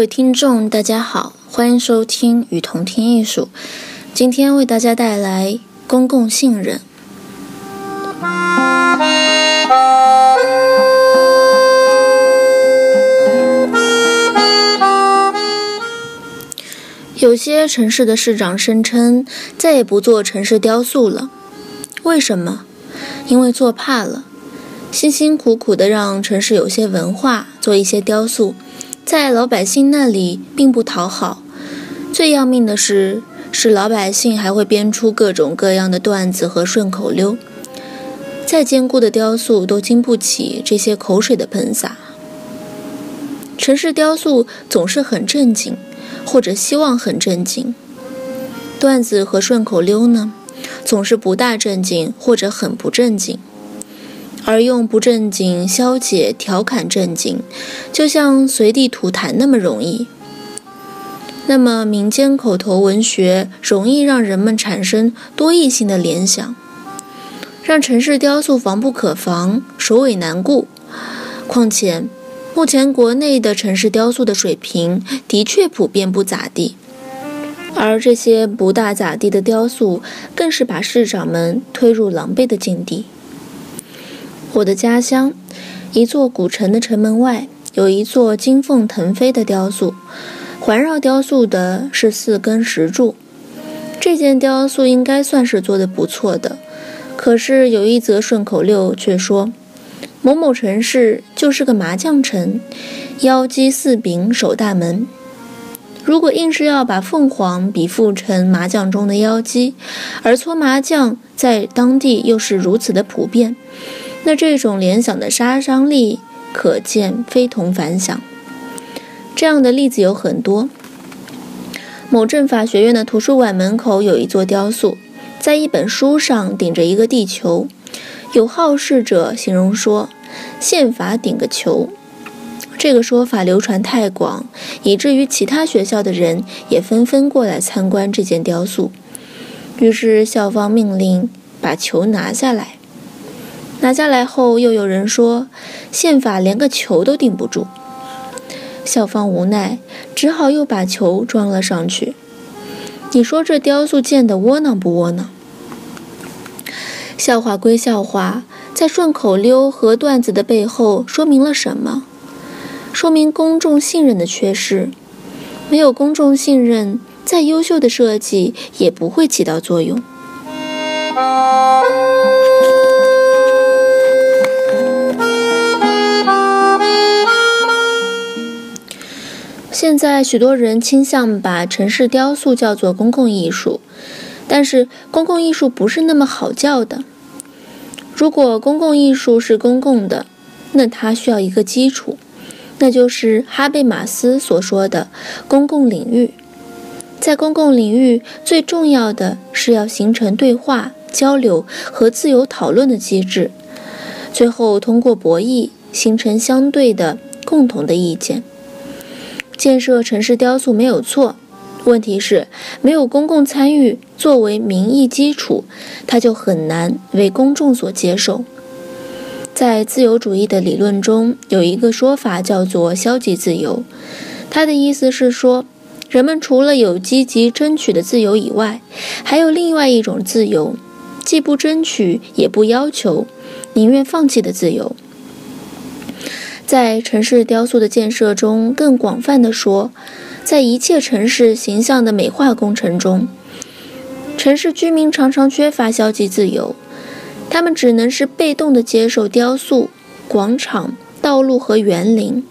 各位听众，大家好，欢迎收听《与同听艺术》。今天为大家带来公共信任。有些城市的市长声称再也不做城市雕塑了，为什么？因为做怕了，辛辛苦苦的让城市有些文化，做一些雕塑。在老百姓那里并不讨好，最要命的是，是老百姓还会编出各种各样的段子和顺口溜。再坚固的雕塑都经不起这些口水的喷洒。城市雕塑总是很正经，或者希望很正经；段子和顺口溜呢，总是不大正经，或者很不正经。而用不正经消解、调侃正经，就像随地吐痰那么容易。那么民间口头文学容易让人们产生多义性的联想，让城市雕塑防不可防、首尾难顾。况且，目前国内的城市雕塑的水平的确普遍不咋地，而这些不大咋地的雕塑，更是把市长们推入狼狈的境地。我的家乡，一座古城的城门外有一座金凤腾飞的雕塑，环绕雕塑的是四根石柱。这件雕塑应该算是做的不错的，可是有一则顺口溜却说：“某某城市就是个麻将城，妖姬四柄守大门。”如果硬是要把凤凰比附成麻将中的妖姬，而搓麻将在当地又是如此的普遍。那这种联想的杀伤力可见非同凡响。这样的例子有很多。某政法学院的图书馆门口有一座雕塑，在一本书上顶着一个地球。有好事者形容说：“宪法顶个球。”这个说法流传太广，以至于其他学校的人也纷纷过来参观这件雕塑。于是校方命令把球拿下来。拿下来后，又有人说宪法连个球都顶不住，校方无奈，只好又把球装了上去。你说这雕塑建的窝囊不窝囊？笑话归笑话，在顺口溜和段子的背后，说明了什么？说明公众信任的缺失。没有公众信任，再优秀的设计也不会起到作用。现在许多人倾向把城市雕塑叫做公共艺术，但是公共艺术不是那么好叫的。如果公共艺术是公共的，那它需要一个基础，那就是哈贝马斯所说的公共领域。在公共领域，最重要的是要形成对话、交流和自由讨论的机制，最后通过博弈形成相对的共同的意见。建设城市雕塑没有错，问题是没有公共参与作为民意基础，它就很难为公众所接受。在自由主义的理论中，有一个说法叫做消极自由，它的意思是说，人们除了有积极争取的自由以外，还有另外一种自由，既不争取也不要求，宁愿放弃的自由。在城市雕塑的建设中，更广泛的说，在一切城市形象的美化工程中，城市居民常常缺乏消极自由，他们只能是被动的接受雕塑、广场、道路和园林，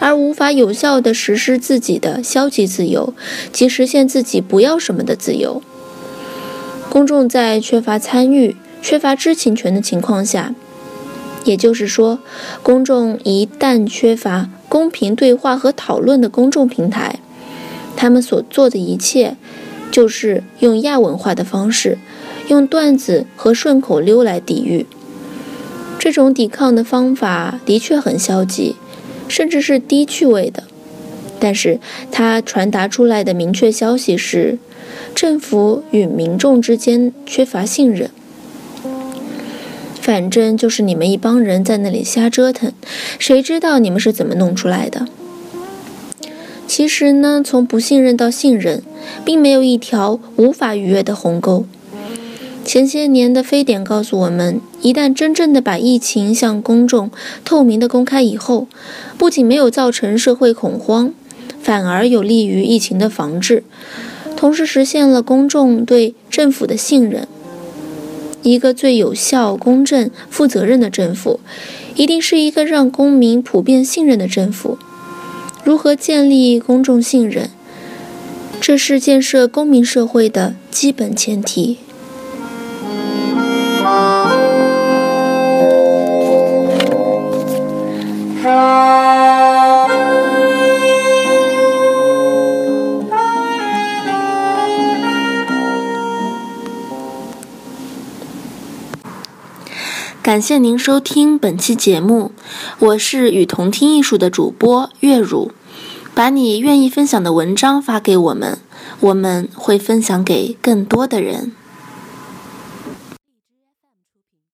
而无法有效的实施自己的消极自由，即实现自己不要什么的自由。公众在缺乏参与、缺乏知情权的情况下。也就是说，公众一旦缺乏公平对话和讨论的公众平台，他们所做的一切，就是用亚文化的方式，用段子和顺口溜来抵御。这种抵抗的方法的确很消极，甚至是低趣味的。但是，它传达出来的明确消息是：政府与民众之间缺乏信任。反正就是你们一帮人在那里瞎折腾，谁知道你们是怎么弄出来的？其实呢，从不信任到信任，并没有一条无法逾越的鸿沟。前些年的非典告诉我们，一旦真正的把疫情向公众透明的公开以后，不仅没有造成社会恐慌，反而有利于疫情的防治，同时实现了公众对政府的信任。一个最有效、公正、负责任的政府，一定是一个让公民普遍信任的政府。如何建立公众信任？这是建设公民社会的基本前提。感谢您收听本期节目，我是与同听艺术的主播月如。把你愿意分享的文章发给我们，我们会分享给更多的人。